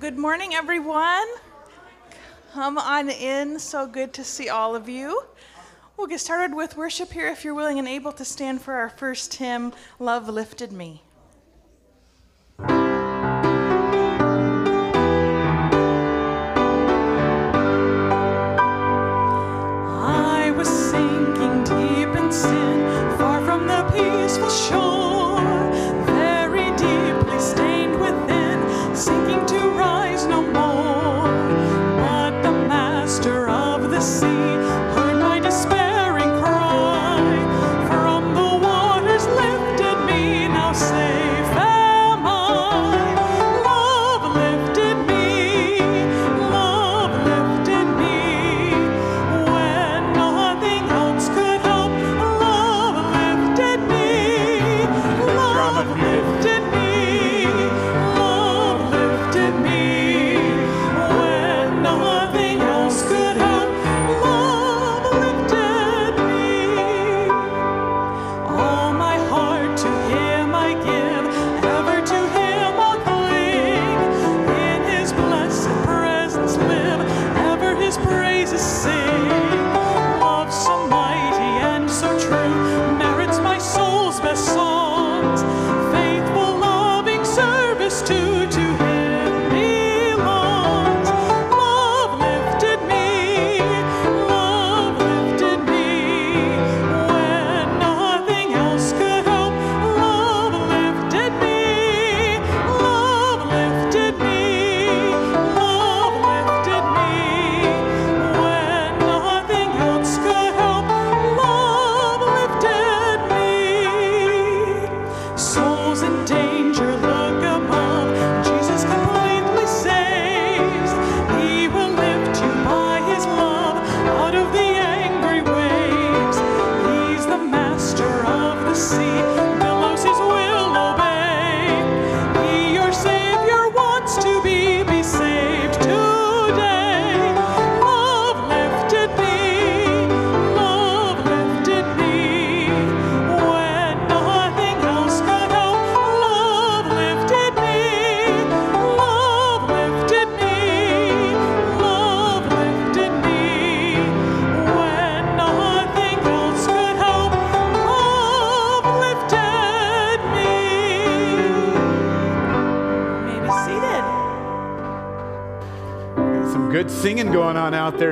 Good morning, everyone. Come on in. So good to see all of you. We'll get started with worship here if you're willing and able to stand for our first hymn, Love Lifted Me.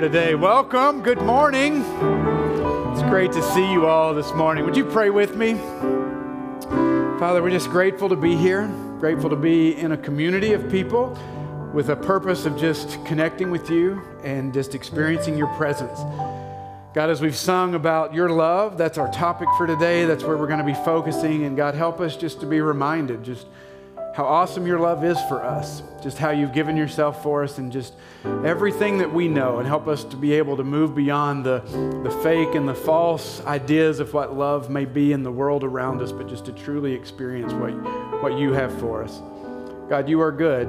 Today. Welcome. Good morning. It's great to see you all this morning. Would you pray with me? Father, we're just grateful to be here, grateful to be in a community of people with a purpose of just connecting with you and just experiencing your presence. God, as we've sung about your love, that's our topic for today. That's where we're going to be focusing. And God, help us just to be reminded just how awesome your love is for us, just how you've given yourself for us, and just everything that we know, and help us to be able to move beyond the, the fake and the false ideas of what love may be in the world around us, but just to truly experience what, what you have for us. God, you are good.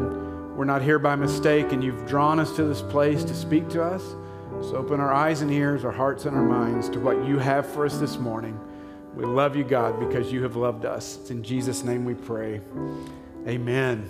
We're not here by mistake, and you've drawn us to this place to speak to us. So open our eyes and ears, our hearts and our minds to what you have for us this morning. We love you, God, because you have loved us. It's in Jesus' name we pray. Amen.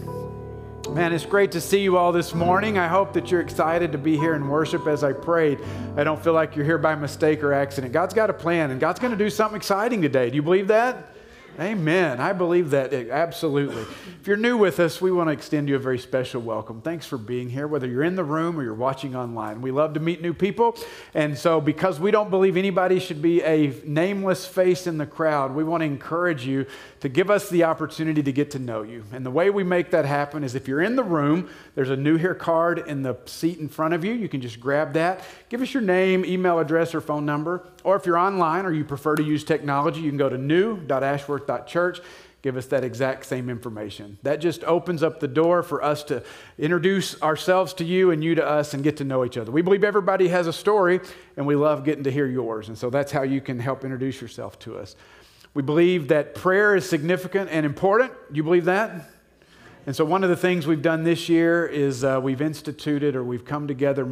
Man, it's great to see you all this morning. I hope that you're excited to be here and worship as I prayed. I don't feel like you're here by mistake or accident. God's got a plan, and God's going to do something exciting today. Do you believe that? Amen. I believe that eh, absolutely. If you're new with us, we want to extend you a very special welcome. Thanks for being here, whether you're in the room or you're watching online. We love to meet new people. And so, because we don't believe anybody should be a nameless face in the crowd, we want to encourage you to give us the opportunity to get to know you. And the way we make that happen is if you're in the room, there's a new here card in the seat in front of you. You can just grab that. Give us your name, email address, or phone number. Or if you're online or you prefer to use technology, you can go to new.ashworth.church. Give us that exact same information. That just opens up the door for us to introduce ourselves to you and you to us and get to know each other. We believe everybody has a story, and we love getting to hear yours. And so that's how you can help introduce yourself to us. We believe that prayer is significant and important. You believe that? And so, one of the things we've done this year is uh, we've instituted or we've come together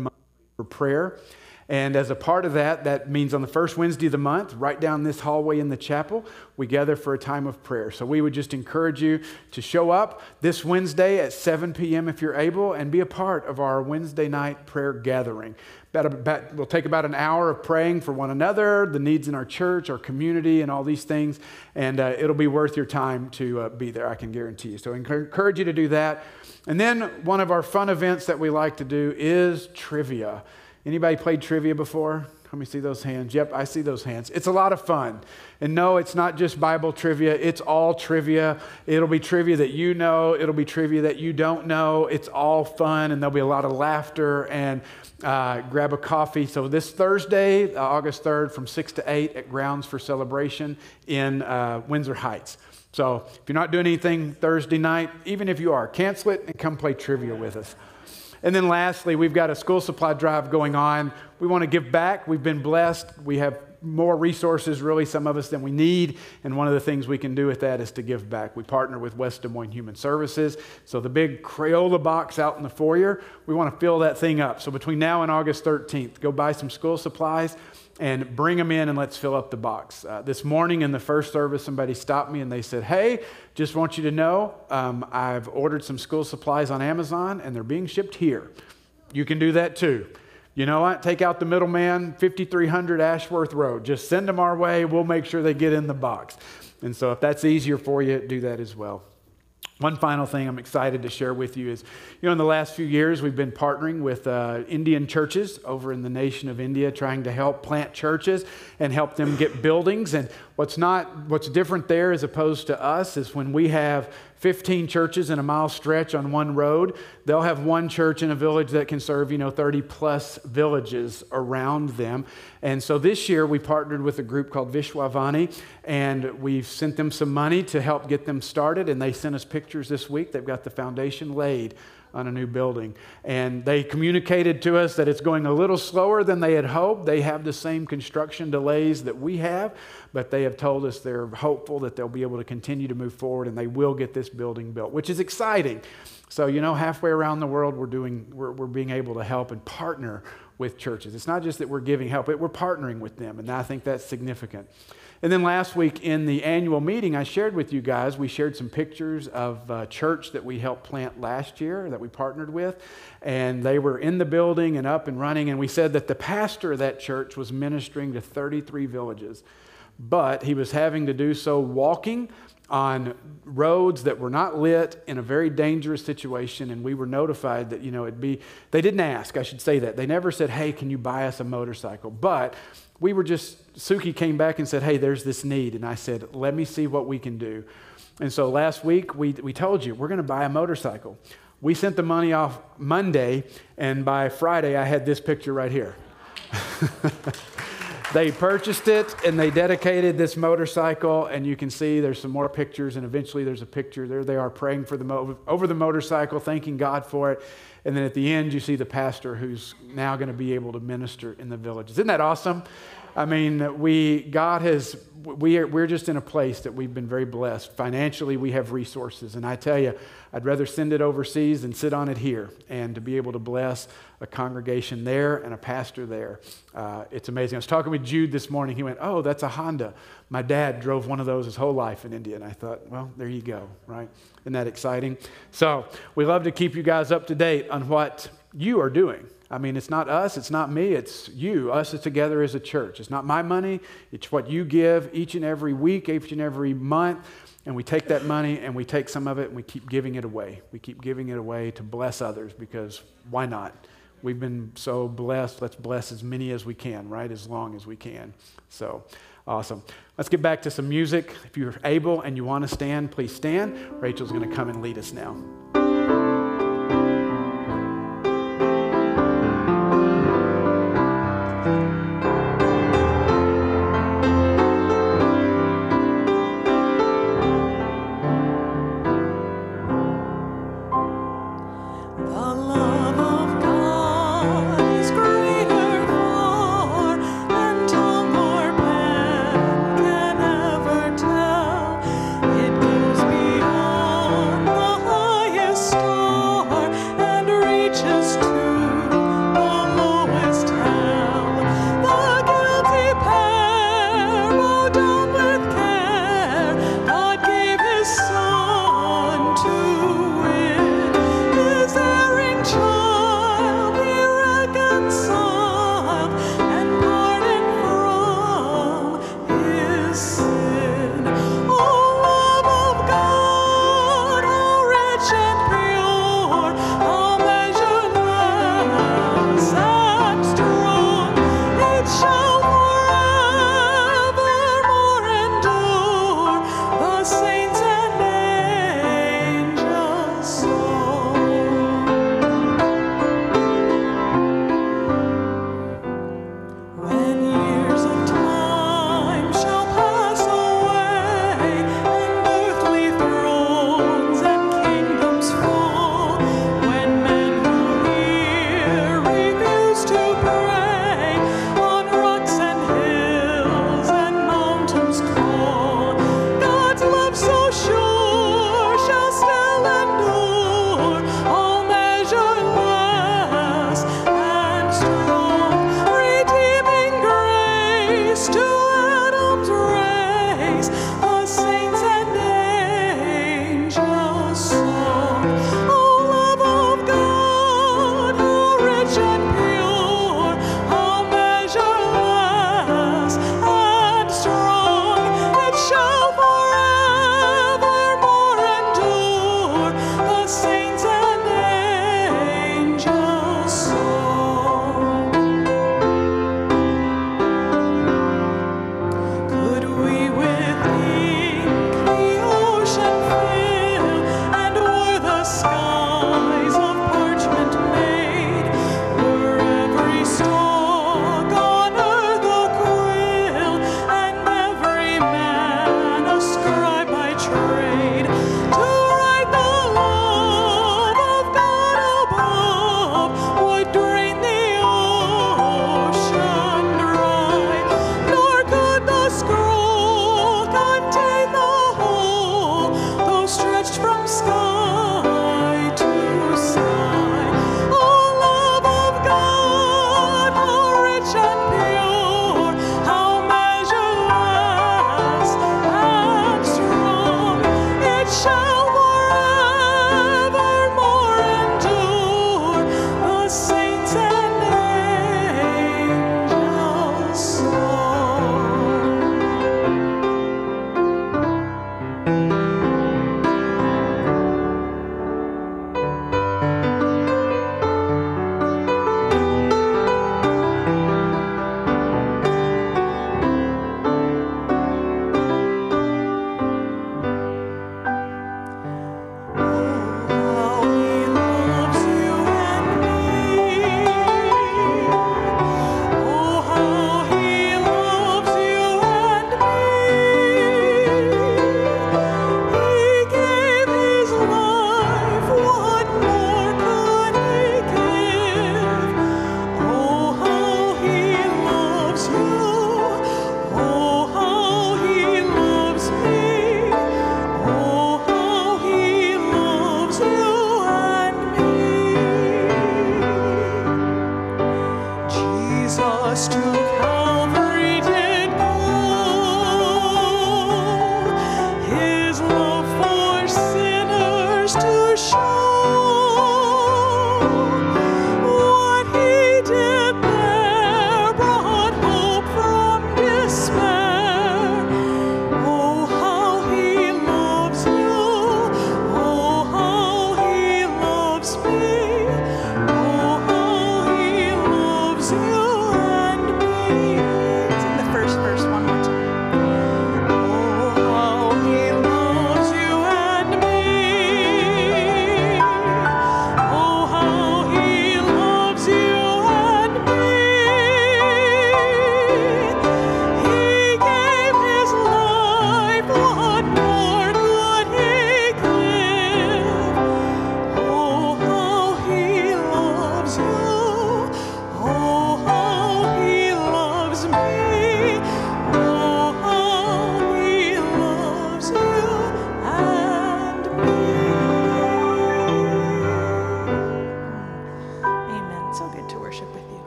for prayer. And as a part of that, that means on the first Wednesday of the month, right down this hallway in the chapel, we gather for a time of prayer. So we would just encourage you to show up this Wednesday at 7 p.m. if you're able and be a part of our Wednesday night prayer gathering. About, about, we'll take about an hour of praying for one another, the needs in our church, our community, and all these things. And uh, it'll be worth your time to uh, be there, I can guarantee you. So I encourage you to do that. And then one of our fun events that we like to do is trivia. Anybody played trivia before? Let me see those hands. Yep, I see those hands. It's a lot of fun. And no, it's not just Bible trivia, it's all trivia. It'll be trivia that you know, it'll be trivia that you don't know. It's all fun, and there'll be a lot of laughter and uh, grab a coffee. So, this Thursday, uh, August 3rd, from 6 to 8 at Grounds for Celebration in uh, Windsor Heights. So, if you're not doing anything Thursday night, even if you are, cancel it and come play trivia with us. And then lastly, we've got a school supply drive going on. We want to give back. We've been blessed. We have more resources, really, some of us, than we need. And one of the things we can do with that is to give back. We partner with West Des Moines Human Services. So the big Crayola box out in the foyer, we want to fill that thing up. So between now and August 13th, go buy some school supplies and bring them in and let's fill up the box. Uh, this morning in the first service, somebody stopped me and they said, Hey, just want you to know um, I've ordered some school supplies on Amazon and they're being shipped here. You can do that too. You know what? Take out the middleman, 5300 Ashworth Road. Just send them our way. We'll make sure they get in the box. And so if that's easier for you, do that as well. One final thing I'm excited to share with you is, you know, in the last few years, we've been partnering with uh, Indian churches over in the nation of India, trying to help plant churches and help them get buildings. And what's not, what's different there as opposed to us is when we have 15 churches in a mile stretch on one road. They'll have one church in a village that can serve, you know, 30 plus villages around them. And so this year we partnered with a group called Vishwavani and we've sent them some money to help get them started. And they sent us pictures this week. They've got the foundation laid on a new building. And they communicated to us that it's going a little slower than they had hoped. They have the same construction delays that we have, but they have told us they're hopeful that they'll be able to continue to move forward and they will get this building built, which is exciting. So, you know, halfway around the world, we're, doing, we're, we're being able to help and partner with churches. It's not just that we're giving help, but we're partnering with them, and I think that's significant. And then last week in the annual meeting, I shared with you guys, we shared some pictures of a church that we helped plant last year that we partnered with. And they were in the building and up and running. And we said that the pastor of that church was ministering to 33 villages, but he was having to do so walking on roads that were not lit in a very dangerous situation and we were notified that you know it'd be they didn't ask i should say that they never said hey can you buy us a motorcycle but we were just, Suki came back and said, Hey, there's this need. And I said, Let me see what we can do. And so last week, we, we told you, we're going to buy a motorcycle. We sent the money off Monday, and by Friday, I had this picture right here. they purchased it and they dedicated this motorcycle and you can see there's some more pictures and eventually there's a picture there they are praying for the mo- over the motorcycle thanking god for it and then at the end, you see the pastor who's now going to be able to minister in the villages. Isn't that awesome? I mean, we, God has, we are, we're just in a place that we've been very blessed. Financially, we have resources. And I tell you, I'd rather send it overseas than sit on it here. And to be able to bless a congregation there and a pastor there, uh, it's amazing. I was talking with Jude this morning. He went, Oh, that's a Honda. My dad drove one of those his whole life in India. And I thought, Well, there you go, right? Isn't that exciting? So we love to keep you guys up to date on what you are doing. I mean, it's not us, it's not me, it's you, us is together as a church. It's not my money, it's what you give each and every week, each and every month. And we take that money and we take some of it and we keep giving it away. We keep giving it away to bless others because why not? We've been so blessed. Let's bless as many as we can, right? As long as we can. So awesome. Let's get back to some music. If you're able and you want to stand, please stand. Rachel's going to come and lead us now.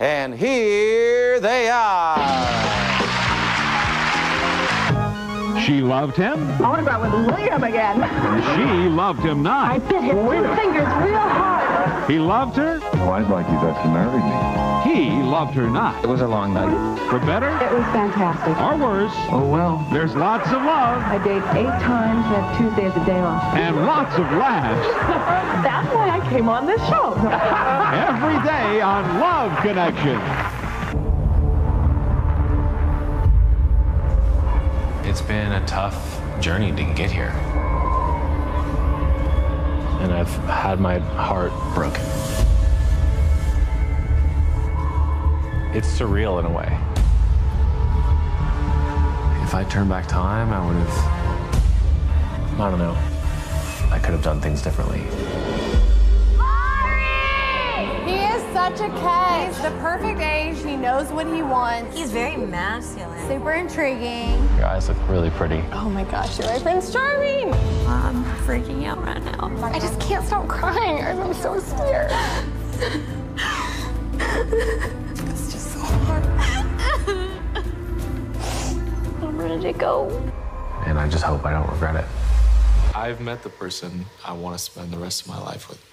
And here they are. She loved him. I want to go out with Liam again. she loved him not. I bit his fingers real hard. He loved her. Oh, I'd like you guys to marry me. He loved her not. It was a long night. For better? It was fantastic. Or worse? Oh, well. There's lots of love. I date eight times, and have Tuesday as a day off. And lots of laughs. That's why I came on this show. Every day on Love Connection. It's been a tough journey to get here. And I've had my heart broken. it's surreal in a way. If I turned back time, I would have. I don't know. I could have done things differently. He is such a catch. He's the perfect age. He knows what he wants. He's very masculine. Super intriguing. Your eyes look really pretty. Oh my gosh, you're my Prince Charming. I'm freaking out right now. I just can't stop crying. I'm so scared. It's just so hard. I'm ready to go. And I just hope I don't regret it. I've met the person I want to spend the rest of my life with.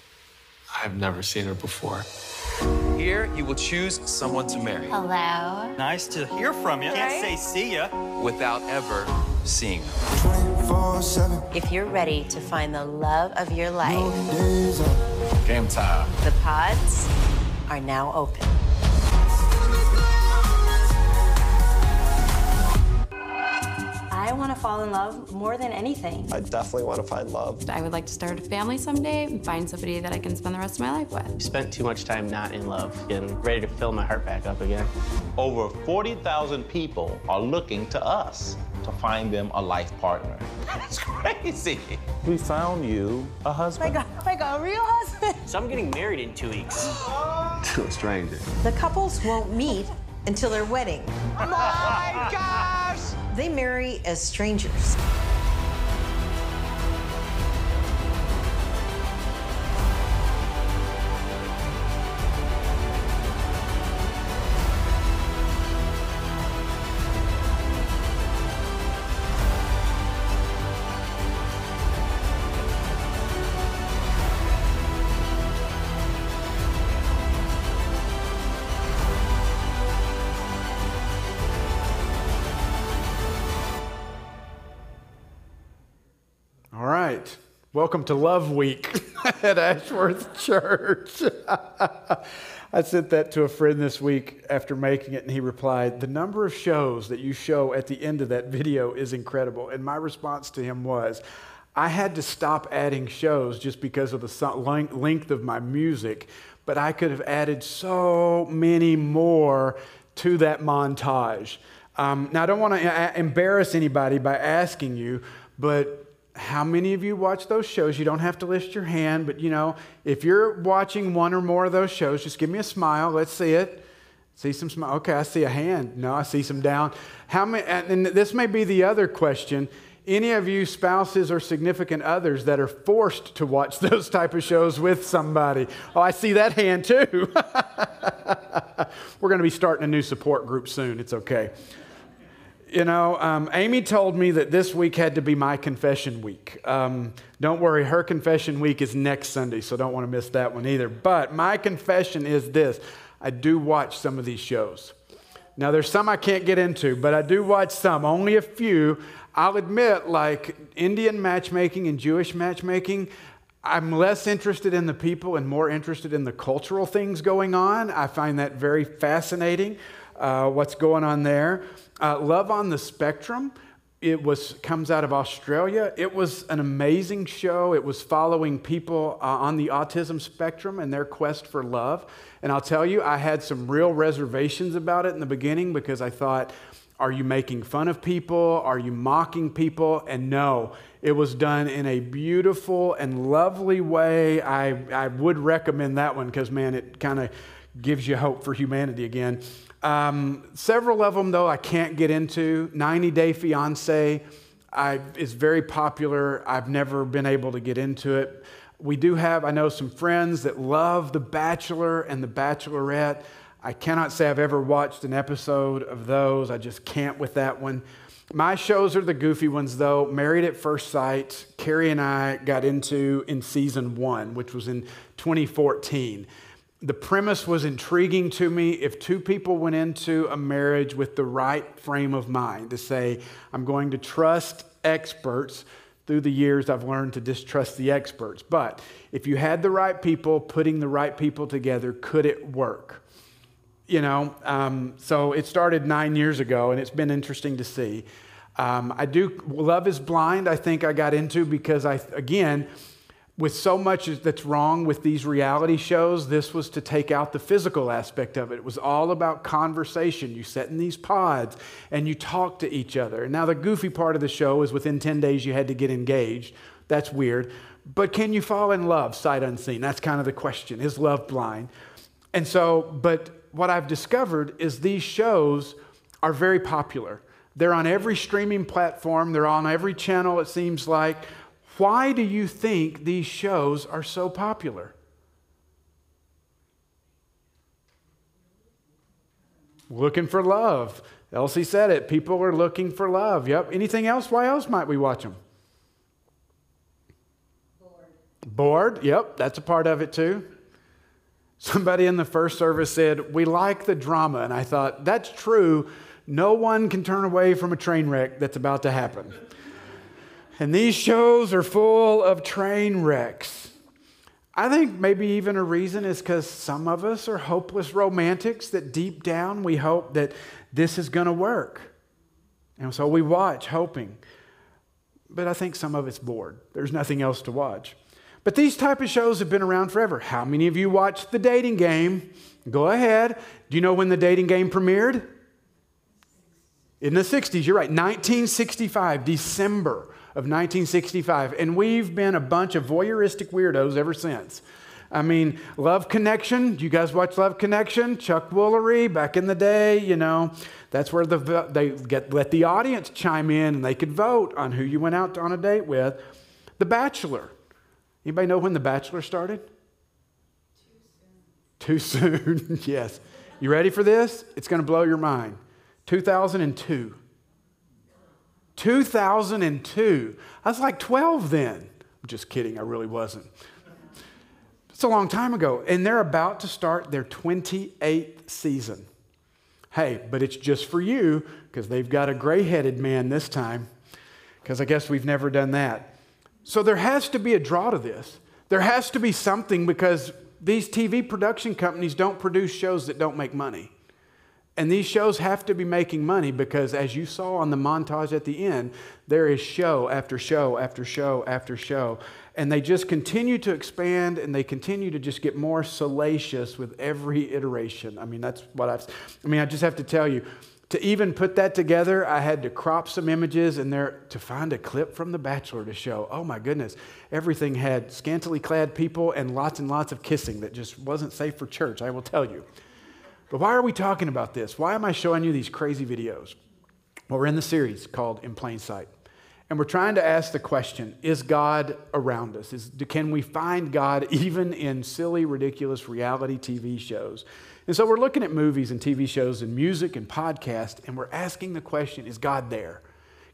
I've never seen her before. Here, you will choose someone to marry. Hello. Nice to hear from you. Can't say see ya. Without ever seeing her. If you're ready to find the love of your life, game time. The pods are now open. I want to fall in love more than anything. I definitely want to find love. I would like to start a family someday and find somebody that I can spend the rest of my life with. Spent too much time not in love and ready to fill my heart back up again. Over 40,000 people are looking to us to find them a life partner. That's crazy. We found you a husband. Like a, like a real husband. So I'm getting married in two weeks. to a stranger. The couples won't meet until their wedding. Oh my gosh! They marry as strangers. Welcome to Love Week at Ashworth Church. I sent that to a friend this week after making it, and he replied, The number of shows that you show at the end of that video is incredible. And my response to him was, I had to stop adding shows just because of the length of my music, but I could have added so many more to that montage. Um, now, I don't want to embarrass anybody by asking you, but how many of you watch those shows? You don't have to list your hand, but you know, if you're watching one or more of those shows, just give me a smile. Let's see it. See some smile. Okay, I see a hand. No, I see some down. How many? And this may be the other question. Any of you spouses or significant others that are forced to watch those type of shows with somebody? Oh, I see that hand too. We're going to be starting a new support group soon. It's okay. You know, um, Amy told me that this week had to be my confession week. Um, don't worry, her confession week is next Sunday, so don't want to miss that one either. But my confession is this I do watch some of these shows. Now, there's some I can't get into, but I do watch some, only a few. I'll admit, like Indian matchmaking and Jewish matchmaking, I'm less interested in the people and more interested in the cultural things going on. I find that very fascinating, uh, what's going on there. Uh, Love on the Spectrum. It was comes out of Australia. It was an amazing show. It was following people uh, on the autism spectrum and their quest for love. And I'll tell you, I had some real reservations about it in the beginning because I thought, are you making fun of people? Are you mocking people? And no, it was done in a beautiful and lovely way. I, I would recommend that one because, man, it kind of gives you hope for humanity again. Um, several of them, though, I can't get into. 90 Day Fiance I, is very popular. I've never been able to get into it. We do have, I know, some friends that love The Bachelor and The Bachelorette. I cannot say I've ever watched an episode of those. I just can't with that one. My shows are the goofy ones, though. Married at First Sight, Carrie and I got into in season one, which was in 2014 the premise was intriguing to me. If two people went into a marriage with the right frame of mind to say, I'm going to trust experts, through the years I've learned to distrust the experts. But if you had the right people putting the right people together, could it work? You know, um, so it started nine years ago, and it's been interesting to see. Um, I do, Love is Blind, I think I got into because I, again, with so much that's wrong with these reality shows, this was to take out the physical aspect of it. It was all about conversation. You sit in these pods and you talk to each other. And now, the goofy part of the show is within 10 days you had to get engaged. That's weird. But can you fall in love sight unseen? That's kind of the question. Is love blind? And so, but what I've discovered is these shows are very popular. They're on every streaming platform, they're on every channel, it seems like. Why do you think these shows are so popular? Looking for love. Elsie said it. People are looking for love. Yep. Anything else? Why else might we watch them? Bored. Bored. Yep. That's a part of it too. Somebody in the first service said, We like the drama. And I thought, That's true. No one can turn away from a train wreck that's about to happen. And these shows are full of train wrecks. I think maybe even a reason is because some of us are hopeless romantics that deep down we hope that this is going to work. And so we watch hoping. But I think some of it's bored. There's nothing else to watch. But these type of shows have been around forever. How many of you watched The Dating Game? Go ahead. Do you know when The Dating Game premiered? In the 60s, you're right. 1965, December of 1965. And we've been a bunch of voyeuristic weirdos ever since. I mean, Love Connection. Do you guys watch Love Connection? Chuck Woolery back in the day, you know, that's where the, they get, let the audience chime in and they could vote on who you went out on a date with. The Bachelor. Anybody know when The Bachelor started? Too soon. Too soon, yes. You ready for this? It's going to blow your mind. 2002. 2002. I was like 12 then. I'm just kidding, I really wasn't. It's a long time ago. And they're about to start their 28th season. Hey, but it's just for you because they've got a gray headed man this time, because I guess we've never done that. So there has to be a draw to this. There has to be something because these TV production companies don't produce shows that don't make money. And these shows have to be making money because, as you saw on the montage at the end, there is show after show after show after show. And they just continue to expand and they continue to just get more salacious with every iteration. I mean, that's what I've, I mean, I just have to tell you, to even put that together, I had to crop some images and there to find a clip from The Bachelor to show. Oh my goodness, everything had scantily clad people and lots and lots of kissing that just wasn't safe for church, I will tell you. But why are we talking about this? Why am I showing you these crazy videos? Well, we're in the series called In Plain Sight. And we're trying to ask the question Is God around us? Is, can we find God even in silly, ridiculous reality TV shows? And so we're looking at movies and TV shows and music and podcasts, and we're asking the question Is God there?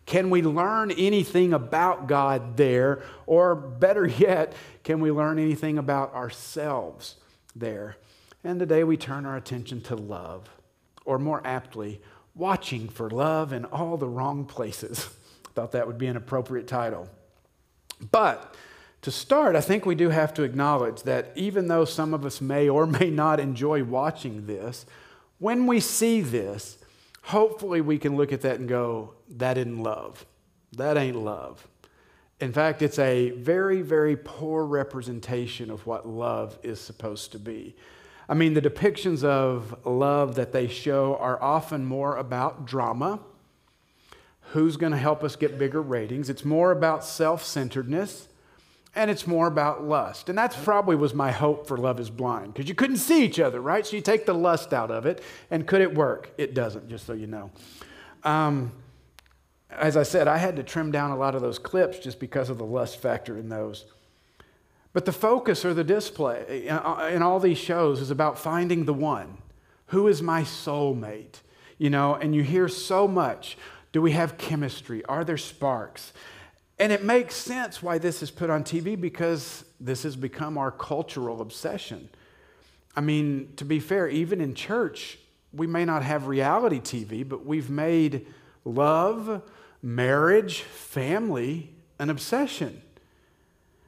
Can we learn anything about God there? Or better yet, can we learn anything about ourselves there? And today we turn our attention to love, or more aptly, watching for love in all the wrong places. Thought that would be an appropriate title. But to start, I think we do have to acknowledge that even though some of us may or may not enjoy watching this, when we see this, hopefully we can look at that and go, that isn't love. That ain't love. In fact, it's a very, very poor representation of what love is supposed to be. I mean, the depictions of love that they show are often more about drama. Who's going to help us get bigger ratings? It's more about self centeredness and it's more about lust. And that's probably was my hope for Love is Blind because you couldn't see each other, right? So you take the lust out of it, and could it work? It doesn't, just so you know. Um, as I said, I had to trim down a lot of those clips just because of the lust factor in those. But the focus or the display uh, in all these shows is about finding the one. Who is my soulmate? You know, and you hear so much. Do we have chemistry? Are there sparks? And it makes sense why this is put on TV because this has become our cultural obsession. I mean, to be fair, even in church, we may not have reality TV, but we've made love, marriage, family an obsession.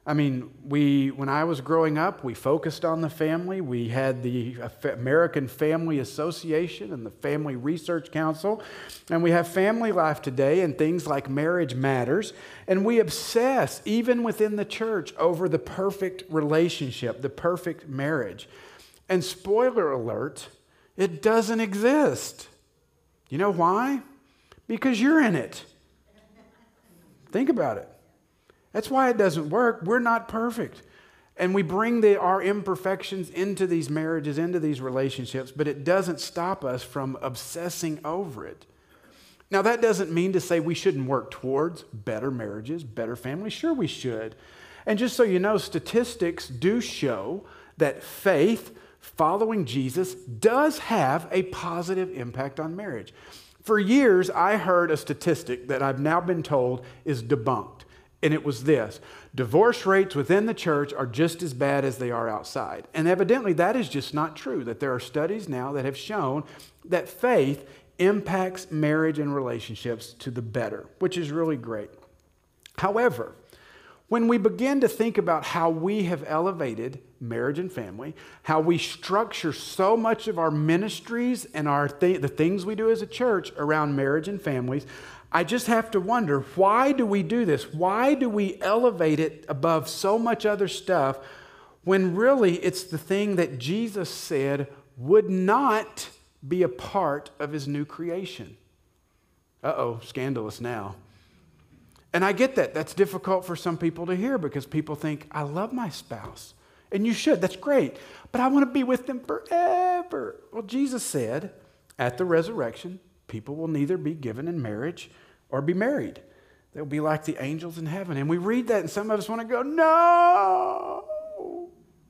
I mean, we, when I was growing up, we focused on the family. We had the American Family Association and the Family Research Council. And we have family life today and things like marriage matters. And we obsess, even within the church, over the perfect relationship, the perfect marriage. And spoiler alert, it doesn't exist. You know why? Because you're in it. Think about it. That's why it doesn't work. We're not perfect. And we bring the, our imperfections into these marriages, into these relationships, but it doesn't stop us from obsessing over it. Now, that doesn't mean to say we shouldn't work towards better marriages, better families. Sure, we should. And just so you know, statistics do show that faith, following Jesus, does have a positive impact on marriage. For years, I heard a statistic that I've now been told is debunked and it was this divorce rates within the church are just as bad as they are outside. And evidently, that is just not true, that there are studies now that have shown that faith impacts marriage and relationships to the better, which is really great. However, when we begin to think about how we have elevated marriage and family, how we structure so much of our ministries and our th- the things we do as a church around marriage and families, I just have to wonder why do we do this? Why do we elevate it above so much other stuff when really it's the thing that Jesus said would not be a part of his new creation? Uh oh, scandalous now. And I get that. That's difficult for some people to hear because people think, I love my spouse. And you should, that's great. But I want to be with them forever. Well, Jesus said at the resurrection, people will neither be given in marriage or be married. They'll be like the angels in heaven. And we read that, and some of us want to go, No,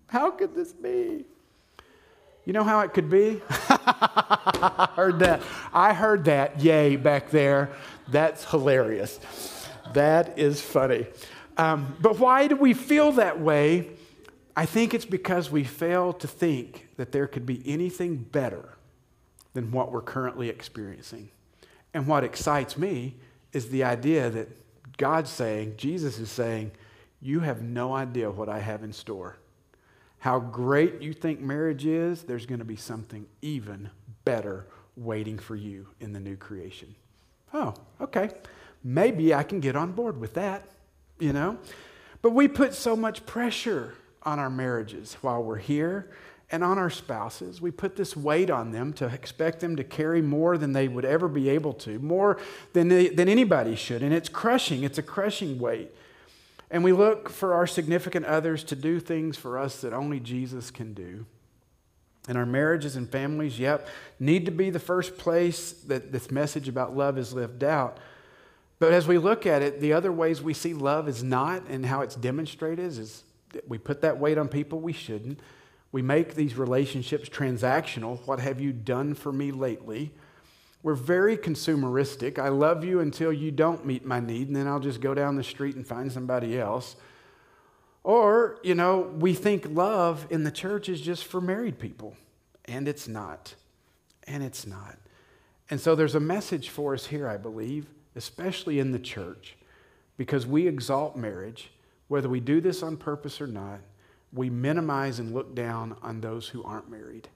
how could this be? You know how it could be? I heard that. I heard that, yay, back there. That's hilarious. That is funny. Um, but why do we feel that way? I think it's because we fail to think that there could be anything better than what we're currently experiencing. And what excites me is the idea that God's saying, Jesus is saying, You have no idea what I have in store. How great you think marriage is, there's going to be something even better waiting for you in the new creation. Oh, okay. Maybe I can get on board with that, you know? But we put so much pressure on our marriages while we're here and on our spouses. We put this weight on them to expect them to carry more than they would ever be able to, more than, they, than anybody should. And it's crushing, it's a crushing weight. And we look for our significant others to do things for us that only Jesus can do. And our marriages and families, yep, need to be the first place that this message about love is lived out. But as we look at it, the other ways we see love is not and how it's demonstrated is that we put that weight on people we shouldn't. We make these relationships transactional. What have you done for me lately? We're very consumeristic. I love you until you don't meet my need, and then I'll just go down the street and find somebody else. Or, you know, we think love in the church is just for married people, and it's not. And it's not. And so there's a message for us here, I believe, especially in the church, because we exalt marriage, whether we do this on purpose or not, we minimize and look down on those who aren't married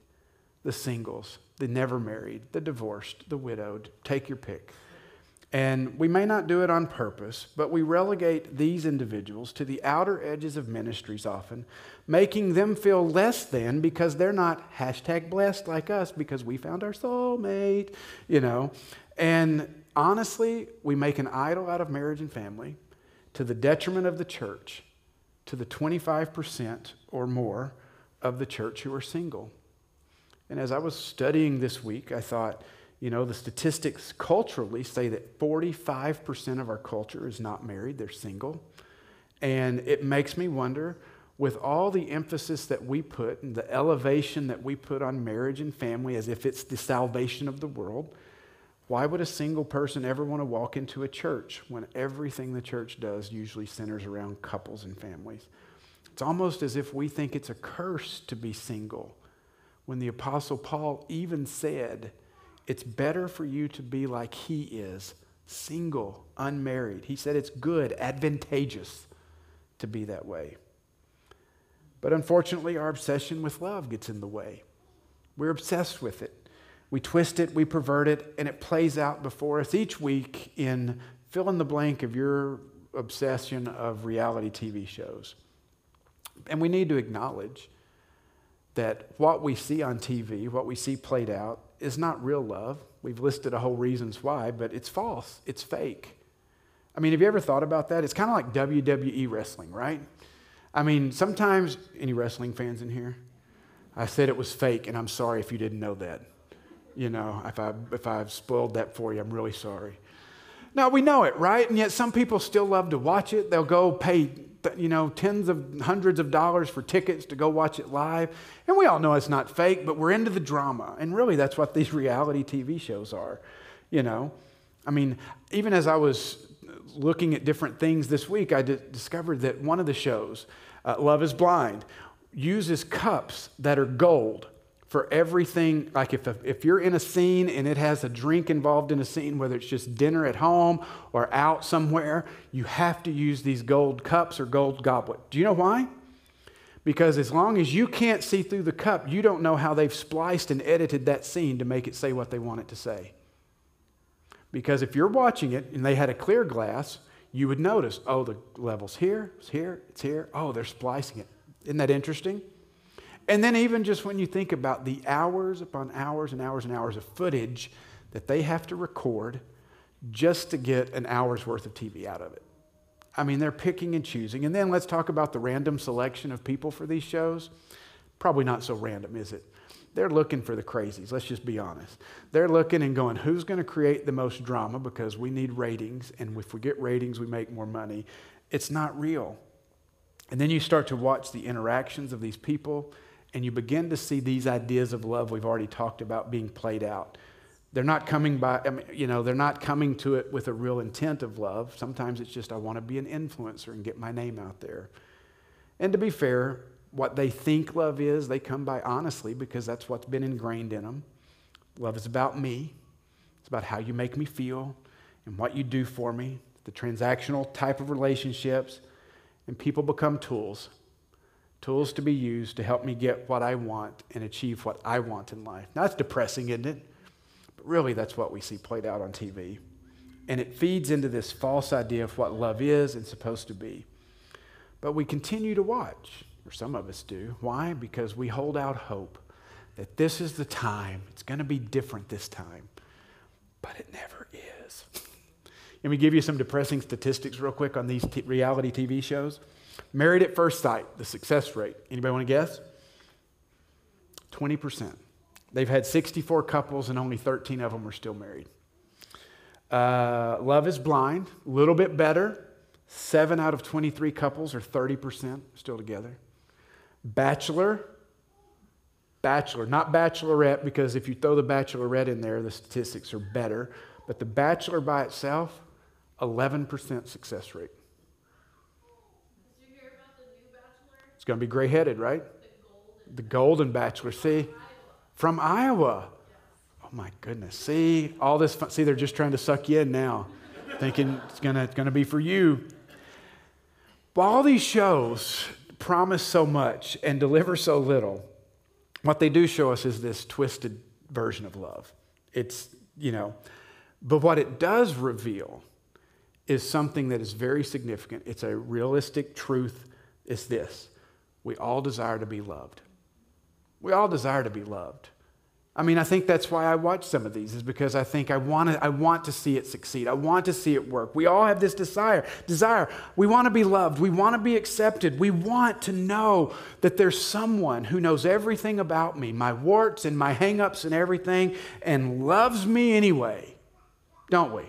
the singles, the never married, the divorced, the widowed. Take your pick. And we may not do it on purpose, but we relegate these individuals to the outer edges of ministries often, making them feel less than because they're not hashtag blessed like us because we found our soulmate, you know. And honestly, we make an idol out of marriage and family to the detriment of the church, to the 25% or more of the church who are single. And as I was studying this week, I thought, you know, the statistics culturally say that 45% of our culture is not married, they're single. And it makes me wonder with all the emphasis that we put and the elevation that we put on marriage and family as if it's the salvation of the world, why would a single person ever want to walk into a church when everything the church does usually centers around couples and families? It's almost as if we think it's a curse to be single when the Apostle Paul even said, it's better for you to be like he is, single, unmarried. He said it's good, advantageous to be that way. But unfortunately, our obsession with love gets in the way. We're obsessed with it. We twist it, we pervert it, and it plays out before us each week in fill in the blank of your obsession of reality TV shows. And we need to acknowledge that what we see on TV, what we see played out, is not real love. We've listed a whole reasons why, but it's false. It's fake. I mean, have you ever thought about that? It's kind of like WWE wrestling, right? I mean, sometimes, any wrestling fans in here? I said it was fake, and I'm sorry if you didn't know that. You know, if, I, if I've spoiled that for you, I'm really sorry. Now, we know it, right? And yet some people still love to watch it. They'll go pay you know, tens of hundreds of dollars for tickets to go watch it live. And we all know it's not fake, but we're into the drama. And really, that's what these reality TV shows are, you know. I mean, even as I was looking at different things this week, I discovered that one of the shows, uh, Love is Blind, uses cups that are gold for everything. Like if, if you're in a scene and it has a drink involved in a scene, whether it's just dinner at home or out somewhere, you have to use these gold cups or gold goblet. Do you know why? Because as long as you can't see through the cup, you don't know how they've spliced and edited that scene to make it say what they want it to say. Because if you're watching it and they had a clear glass, you would notice, oh, the level's here, it's here, it's here. Oh, they're splicing it. Isn't that interesting? And then, even just when you think about the hours upon hours and hours and hours of footage that they have to record just to get an hour's worth of TV out of it. I mean, they're picking and choosing. And then let's talk about the random selection of people for these shows. Probably not so random, is it? They're looking for the crazies, let's just be honest. They're looking and going, who's going to create the most drama because we need ratings, and if we get ratings, we make more money. It's not real. And then you start to watch the interactions of these people and you begin to see these ideas of love we've already talked about being played out. They're not coming by, I mean, you know, they're not coming to it with a real intent of love. Sometimes it's just, I want to be an influencer and get my name out there. And to be fair, what they think love is, they come by honestly because that's what's been ingrained in them. Love is about me, it's about how you make me feel and what you do for me, the transactional type of relationships, and people become tools tools to be used to help me get what I want and achieve what I want in life. Now, that's depressing, isn't it? But really, that's what we see played out on TV. And it feeds into this false idea of what love is and supposed to be. But we continue to watch, or some of us do. Why? Because we hold out hope that this is the time. It's going to be different this time. But it never is. Let me give you some depressing statistics real quick on these t- reality TV shows. Married at first sight, the success rate. Anybody want to guess? 20%. They've had 64 couples and only 13 of them are still married. Uh, Love is Blind, a little bit better. Seven out of 23 couples are 30% still together. Bachelor, Bachelor, not Bachelorette, because if you throw the Bachelorette in there, the statistics are better. But the Bachelor by itself, 11% success rate. Going to be gray headed, right? The Golden Bachelor. See, from Iowa. Oh my goodness. See, all this fun. See, they're just trying to suck you in now, thinking it's going to, it's going to be for you. But all these shows promise so much and deliver so little. What they do show us is this twisted version of love. It's, you know, but what it does reveal is something that is very significant. It's a realistic truth. It's this we all desire to be loved. We all desire to be loved. I mean, I think that's why I watch some of these, is because I think I want to, I want to see it succeed. I want to see it work. We all have this desire. Desire. We want to be loved. We want to be accepted. We want to know that there's someone who knows everything about me, my warts and my hangups and everything, and loves me anyway. Don't we?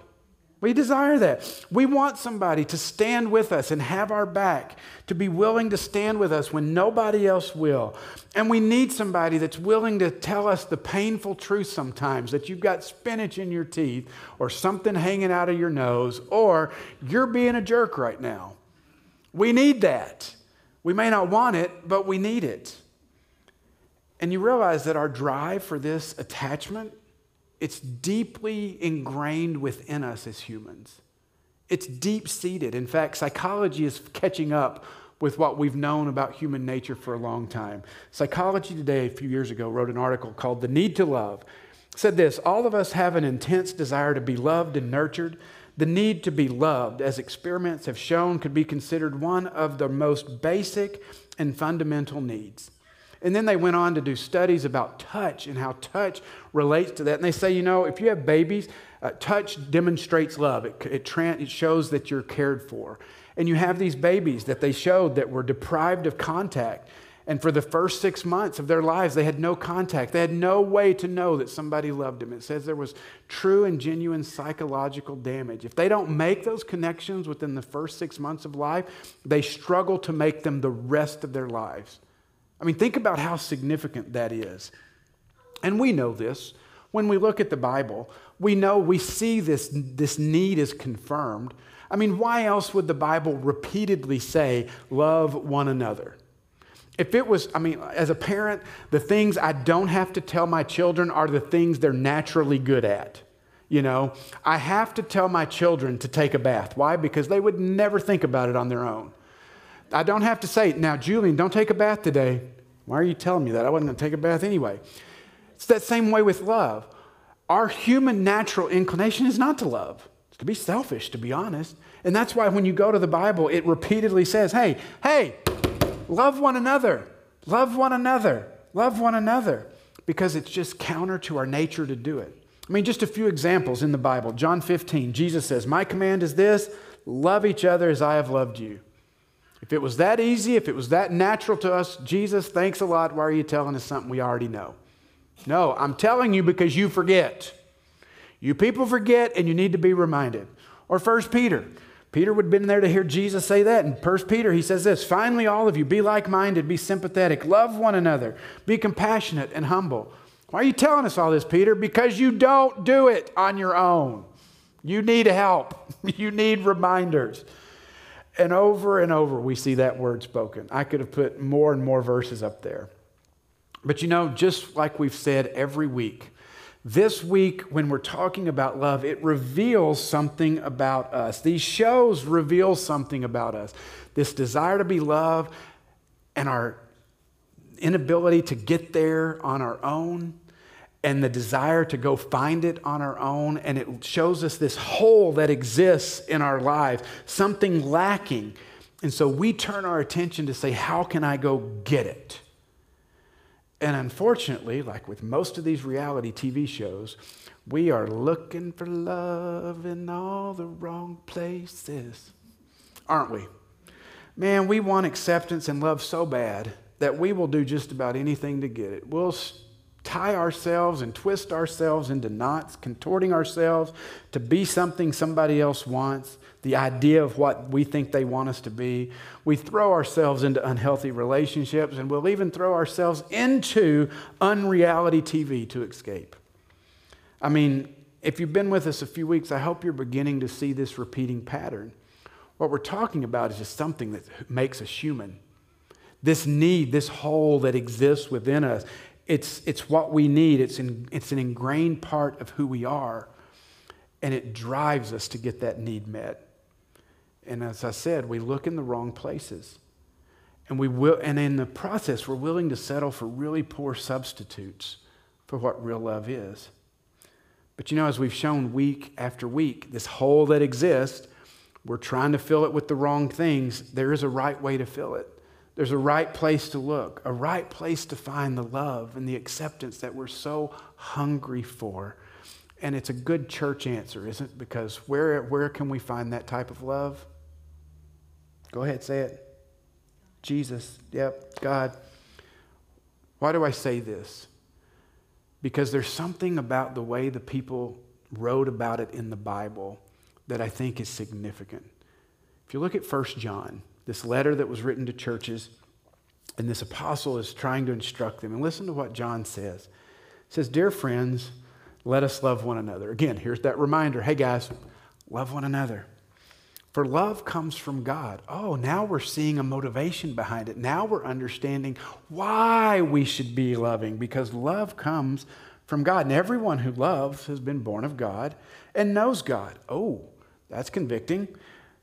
We desire that. We want somebody to stand with us and have our back, to be willing to stand with us when nobody else will. And we need somebody that's willing to tell us the painful truth sometimes that you've got spinach in your teeth or something hanging out of your nose or you're being a jerk right now. We need that. We may not want it, but we need it. And you realize that our drive for this attachment it's deeply ingrained within us as humans. It's deep seated. In fact, psychology is catching up with what we've known about human nature for a long time. Psychology Today, a few years ago, wrote an article called The Need to Love. It said this All of us have an intense desire to be loved and nurtured. The need to be loved, as experiments have shown, could be considered one of the most basic and fundamental needs. And then they went on to do studies about touch and how touch relates to that. And they say, you know, if you have babies, uh, touch demonstrates love, it, it, tra- it shows that you're cared for. And you have these babies that they showed that were deprived of contact. And for the first six months of their lives, they had no contact. They had no way to know that somebody loved them. It says there was true and genuine psychological damage. If they don't make those connections within the first six months of life, they struggle to make them the rest of their lives. I mean, think about how significant that is. And we know this. When we look at the Bible, we know we see this, this need is confirmed. I mean, why else would the Bible repeatedly say, love one another? If it was, I mean, as a parent, the things I don't have to tell my children are the things they're naturally good at. You know, I have to tell my children to take a bath. Why? Because they would never think about it on their own. I don't have to say, now, Julian, don't take a bath today. Why are you telling me that? I wasn't going to take a bath anyway. It's that same way with love. Our human natural inclination is not to love, it's to be selfish, to be honest. And that's why when you go to the Bible, it repeatedly says, hey, hey, love one another, love one another, love one another, because it's just counter to our nature to do it. I mean, just a few examples in the Bible. John 15, Jesus says, My command is this love each other as I have loved you. If it was that easy, if it was that natural to us, Jesus, thanks a lot. Why are you telling us something we already know? No, I'm telling you because you forget. You people forget and you need to be reminded. Or First Peter. Peter would have been there to hear Jesus say that. In First Peter, he says this Finally, all of you, be like minded, be sympathetic, love one another, be compassionate and humble. Why are you telling us all this, Peter? Because you don't do it on your own. You need help, you need reminders. And over and over, we see that word spoken. I could have put more and more verses up there. But you know, just like we've said every week, this week, when we're talking about love, it reveals something about us. These shows reveal something about us. This desire to be loved and our inability to get there on our own and the desire to go find it on our own. And it shows us this hole that exists in our lives, something lacking. And so we turn our attention to say, How can I go get it? And unfortunately, like with most of these reality TV shows, we are looking for love in all the wrong places, aren't we? Man, we want acceptance and love so bad that we will do just about anything to get it. We'll tie ourselves and twist ourselves into knots, contorting ourselves to be something somebody else wants, the idea of what we think they want us to be. We throw ourselves into unhealthy relationships, and we'll even throw ourselves into unreality TV to escape. I mean, if you've been with us a few weeks, I hope you're beginning to see this repeating pattern. What we're talking about is just something that makes us human. This need, this hole that exists within us, it's, it's what we need. It's, in, it's an ingrained part of who we are, and it drives us to get that need met. And as I said, we look in the wrong places. And, we will, and in the process, we're willing to settle for really poor substitutes for what real love is. But you know, as we've shown week after week, this hole that exists, we're trying to fill it with the wrong things. There is a right way to fill it. There's a right place to look, a right place to find the love and the acceptance that we're so hungry for. And it's a good church answer, isn't it? Because where, where can we find that type of love? Go ahead, say it. Jesus. Yep, God. Why do I say this? because there's something about the way the people wrote about it in the Bible that I think is significant. If you look at 1 John, this letter that was written to churches, and this apostle is trying to instruct them, and listen to what John says. It says, Dear friends, let us love one another. Again, here's that reminder hey guys, love one another. For love comes from God. Oh, now we're seeing a motivation behind it. Now we're understanding why we should be loving because love comes from God. And everyone who loves has been born of God and knows God. Oh, that's convicting.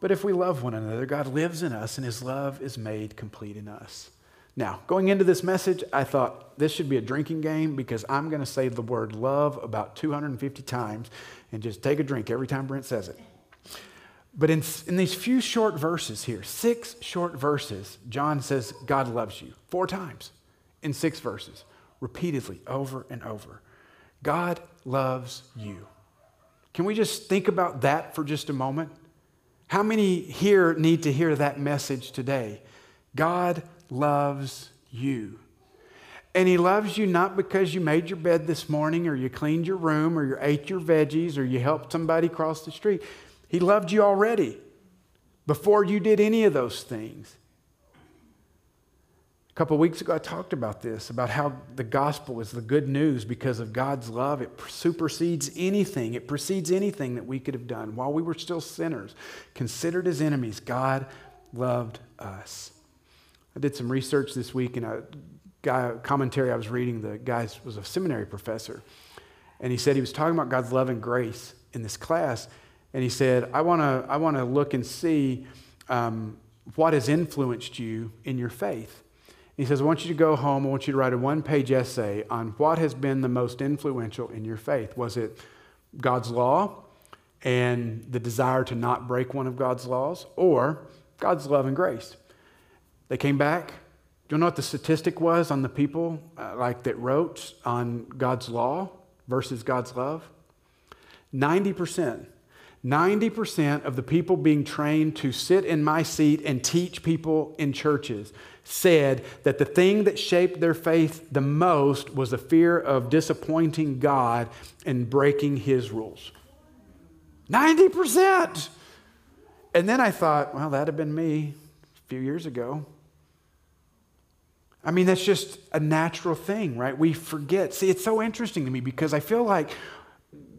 but if we love one another, God lives in us and His love is made complete in us. Now, going into this message, I thought this should be a drinking game because I'm going to say the word love about 250 times and just take a drink every time Brent says it. But in, in these few short verses here, six short verses, John says, God loves you four times in six verses, repeatedly, over and over. God loves you. Can we just think about that for just a moment? How many here need to hear that message today? God loves you. And He loves you not because you made your bed this morning, or you cleaned your room, or you ate your veggies, or you helped somebody cross the street. He loved you already before you did any of those things. A couple weeks ago, I talked about this about how the gospel is the good news because of God's love. It supersedes anything, it precedes anything that we could have done. While we were still sinners, considered as enemies, God loved us. I did some research this week in a guy commentary I was reading. The guy was a seminary professor, and he said he was talking about God's love and grace in this class and he said, I want to I wanna look and see um, what has influenced you in your faith. He says, I want you to go home. I want you to write a one page essay on what has been the most influential in your faith. Was it God's law and the desire to not break one of God's laws, or God's love and grace? They came back. Do you know what the statistic was on the people uh, like that wrote on God's law versus God's love? 90% 90% of the people being trained to sit in my seat and teach people in churches said that the thing that shaped their faith the most was the fear of disappointing God and breaking his rules. 90%. And then I thought, well, that'd have been me a few years ago. I mean, that's just a natural thing, right? We forget. See, it's so interesting to me because I feel like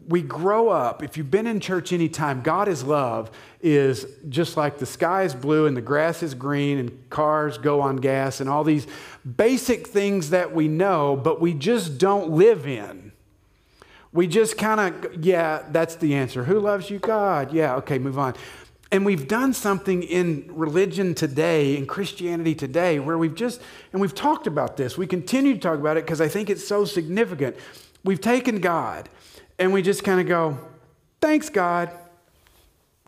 we grow up, if you've been in church any time, God is love is just like the sky is blue and the grass is green and cars go on gas and all these basic things that we know, but we just don't live in. We just kind of, yeah, that's the answer. Who loves you? God. Yeah, okay, move on. And we've done something in religion today, in Christianity today, where we've just, and we've talked about this. We continue to talk about it because I think it's so significant we've taken God and we just kind of go, thanks, God.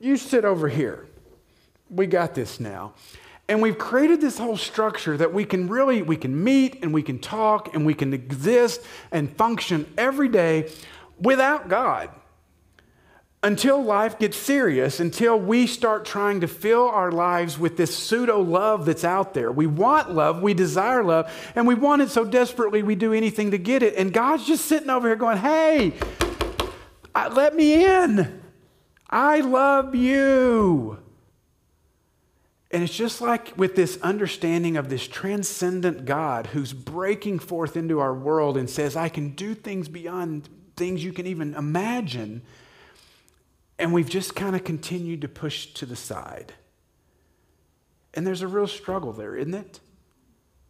You sit over here. We got this now. And we've created this whole structure that we can really we can meet and we can talk and we can exist and function every day without God. Until life gets serious, until we start trying to fill our lives with this pseudo love that's out there. We want love, we desire love, and we want it so desperately we do anything to get it. And God's just sitting over here going, hey, let me in. I love you. And it's just like with this understanding of this transcendent God who's breaking forth into our world and says, I can do things beyond things you can even imagine. And we've just kind of continued to push to the side. And there's a real struggle there, isn't it?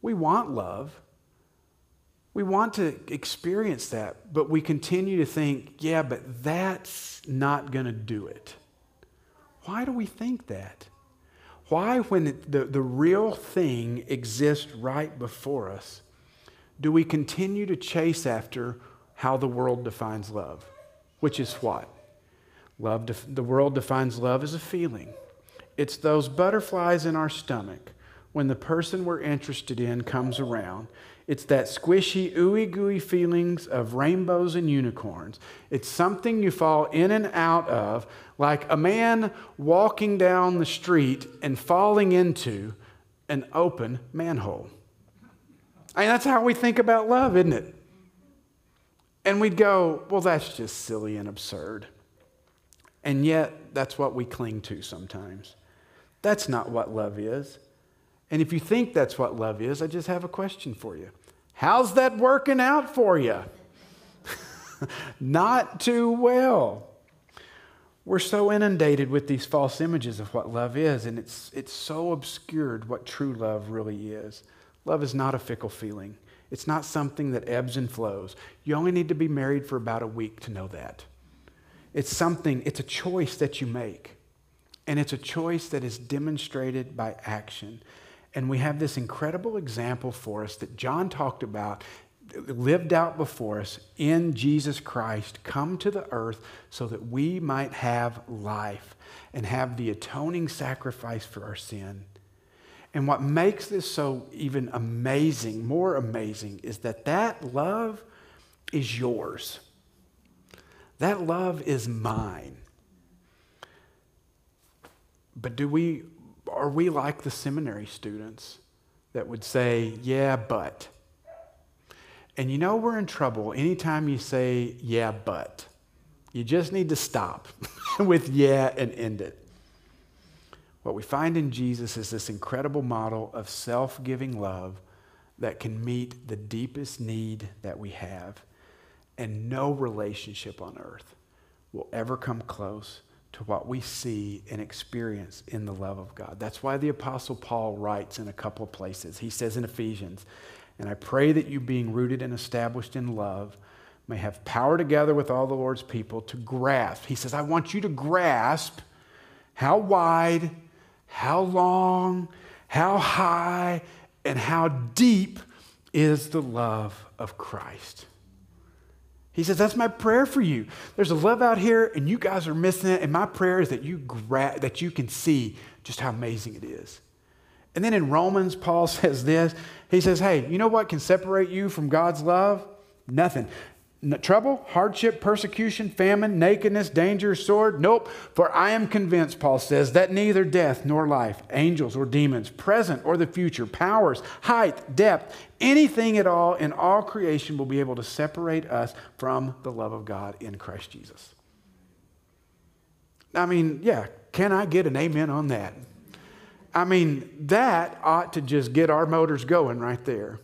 We want love. We want to experience that, but we continue to think, yeah, but that's not going to do it. Why do we think that? Why, when it, the, the real thing exists right before us, do we continue to chase after how the world defines love? Which is what? Love, def- the world defines love as a feeling. It's those butterflies in our stomach when the person we're interested in comes around. It's that squishy, ooey gooey feelings of rainbows and unicorns. It's something you fall in and out of, like a man walking down the street and falling into an open manhole. Mean, that's how we think about love, isn't it? And we'd go, well, that's just silly and absurd. And yet, that's what we cling to sometimes. That's not what love is. And if you think that's what love is, I just have a question for you. How's that working out for you? Not too well. We're so inundated with these false images of what love is, and it's, it's so obscured what true love really is. Love is not a fickle feeling, it's not something that ebbs and flows. You only need to be married for about a week to know that. It's something, it's a choice that you make, and it's a choice that is demonstrated by action. And we have this incredible example for us that John talked about, lived out before us in Jesus Christ, come to the earth so that we might have life and have the atoning sacrifice for our sin. And what makes this so even amazing, more amazing, is that that love is yours. That love is mine. But do we are we like the seminary students that would say, yeah, but? And you know we're in trouble anytime you say, yeah, but. You just need to stop with yeah and end it. What we find in Jesus is this incredible model of self giving love that can meet the deepest need that we have. And no relationship on earth will ever come close to what we see and experience in the love of God. That's why the Apostle Paul writes in a couple of places. He says in Ephesians, And I pray that you, being rooted and established in love, may have power together with all the Lord's people to grasp. He says, I want you to grasp how wide, how long, how high, and how deep is the love of Christ. He says, That's my prayer for you. There's a love out here, and you guys are missing it. And my prayer is that you, gra- that you can see just how amazing it is. And then in Romans, Paul says this He says, Hey, you know what can separate you from God's love? Nothing trouble, hardship, persecution, famine, nakedness, danger, sword? Nope. For I am convinced, Paul says, that neither death nor life, angels or demons, present or the future, powers, height, depth, anything at all in all creation will be able to separate us from the love of God in Christ Jesus. I mean, yeah, can I get an amen on that? I mean, that ought to just get our motors going right there.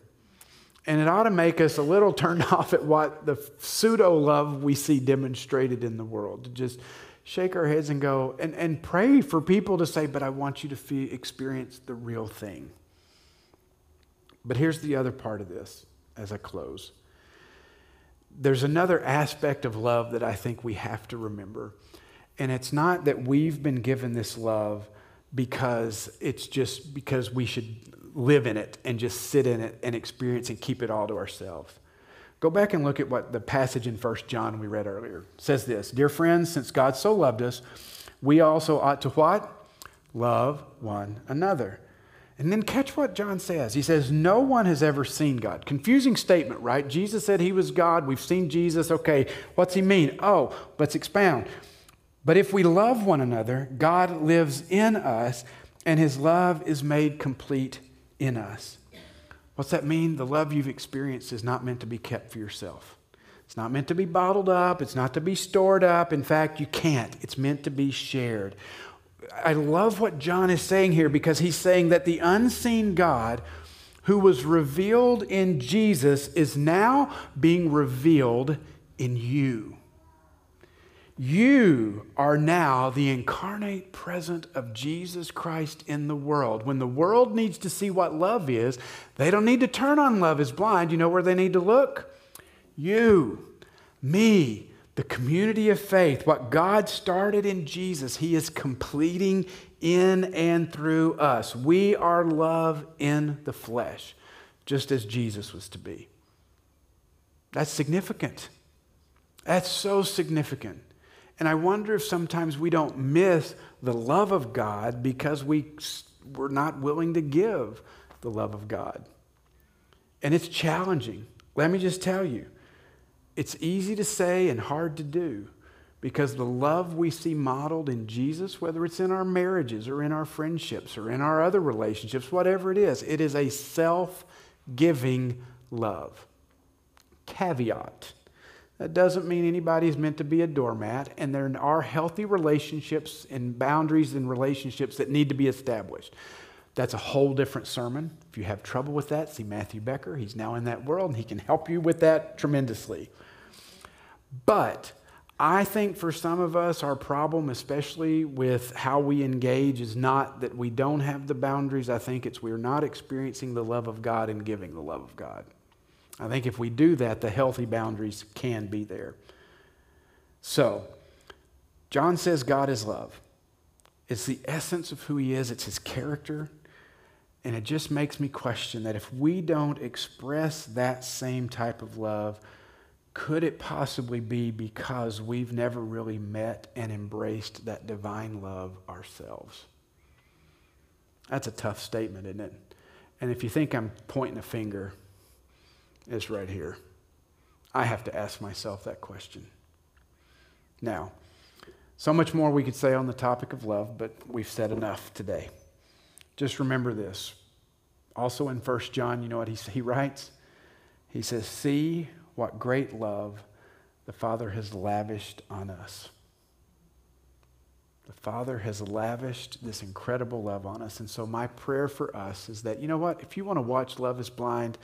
And it ought to make us a little turned off at what the pseudo love we see demonstrated in the world. To just shake our heads and go and, and pray for people to say, but I want you to experience the real thing. But here's the other part of this as I close. There's another aspect of love that I think we have to remember. And it's not that we've been given this love because it's just because we should live in it and just sit in it and experience and keep it all to ourselves. Go back and look at what the passage in 1 John we read earlier says this Dear friends, since God so loved us, we also ought to what? Love one another. And then catch what John says. He says, No one has ever seen God. Confusing statement, right? Jesus said he was God. We've seen Jesus. Okay, what's he mean? Oh, let's expound. But if we love one another, God lives in us, and his love is made complete in us. What's that mean? The love you've experienced is not meant to be kept for yourself. It's not meant to be bottled up. It's not to be stored up. In fact, you can't. It's meant to be shared. I love what John is saying here because he's saying that the unseen God who was revealed in Jesus is now being revealed in you. You are now the incarnate present of Jesus Christ in the world. When the world needs to see what love is, they don't need to turn on love is blind. You know where they need to look? You, me, the community of faith, what God started in Jesus, He is completing in and through us. We are love in the flesh, just as Jesus was to be. That's significant. That's so significant. And I wonder if sometimes we don't miss the love of God because we, we're not willing to give the love of God. And it's challenging. Let me just tell you it's easy to say and hard to do because the love we see modeled in Jesus, whether it's in our marriages or in our friendships or in our other relationships, whatever it is, it is a self giving love. Caveat. That doesn't mean anybody's meant to be a doormat, and there are healthy relationships and boundaries and relationships that need to be established. That's a whole different sermon. If you have trouble with that, see Matthew Becker. He's now in that world, and he can help you with that tremendously. But I think for some of us, our problem, especially with how we engage, is not that we don't have the boundaries. I think it's we're not experiencing the love of God and giving the love of God. I think if we do that, the healthy boundaries can be there. So, John says God is love. It's the essence of who he is, it's his character. And it just makes me question that if we don't express that same type of love, could it possibly be because we've never really met and embraced that divine love ourselves? That's a tough statement, isn't it? And if you think I'm pointing a finger, it's right here. I have to ask myself that question. Now, so much more we could say on the topic of love, but we've said enough today. Just remember this. Also in 1 John, you know what he, he writes? He says, See what great love the Father has lavished on us. The Father has lavished this incredible love on us. And so, my prayer for us is that, you know what? If you want to watch Love is Blind,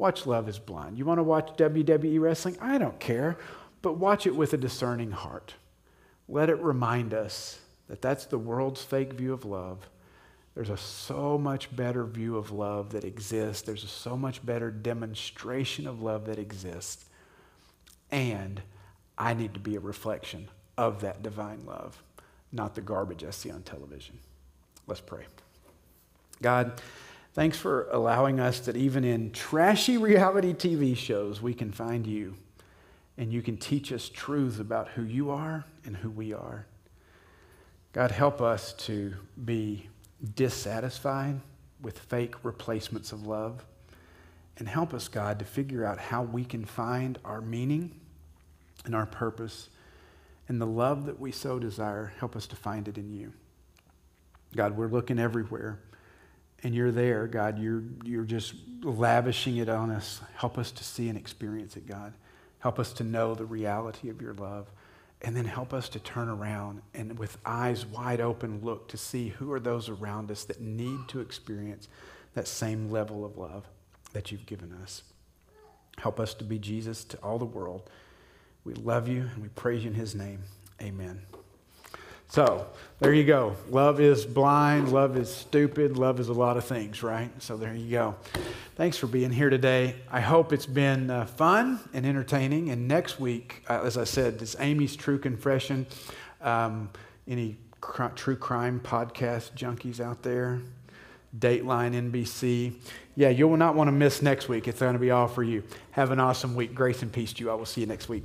watch Love is Blind. You want to watch WWE wrestling? I don't care. But watch it with a discerning heart. Let it remind us that that's the world's fake view of love. There's a so much better view of love that exists. There's a so much better demonstration of love that exists. And I need to be a reflection of that divine love, not the garbage I see on television. Let's pray. God, thanks for allowing us that even in trashy reality TV shows, we can find you and you can teach us truths about who you are and who we are. God, help us to be dissatisfied with fake replacements of love. And help us, God, to figure out how we can find our meaning and our purpose and the love that we so desire. Help us to find it in you. God, we're looking everywhere, and you're there, God. You're, you're just lavishing it on us. Help us to see and experience it, God. Help us to know the reality of your love and then help us to turn around and with eyes wide open look to see who are those around us that need to experience that same level of love that you've given us. Help us to be Jesus to all the world. We love you and we praise you in his name. Amen. So, there you go. Love is blind, love is stupid, love is a lot of things, right? So, there you go. Thanks for being here today. I hope it's been uh, fun and entertaining. And next week, uh, as I said, this Amy's True Confession. Um, any cr- true crime podcast junkies out there? Dateline NBC. yeah, you will not want to miss next week. It's going to be all for you. Have an awesome week. Grace and peace to you. I will see you next week.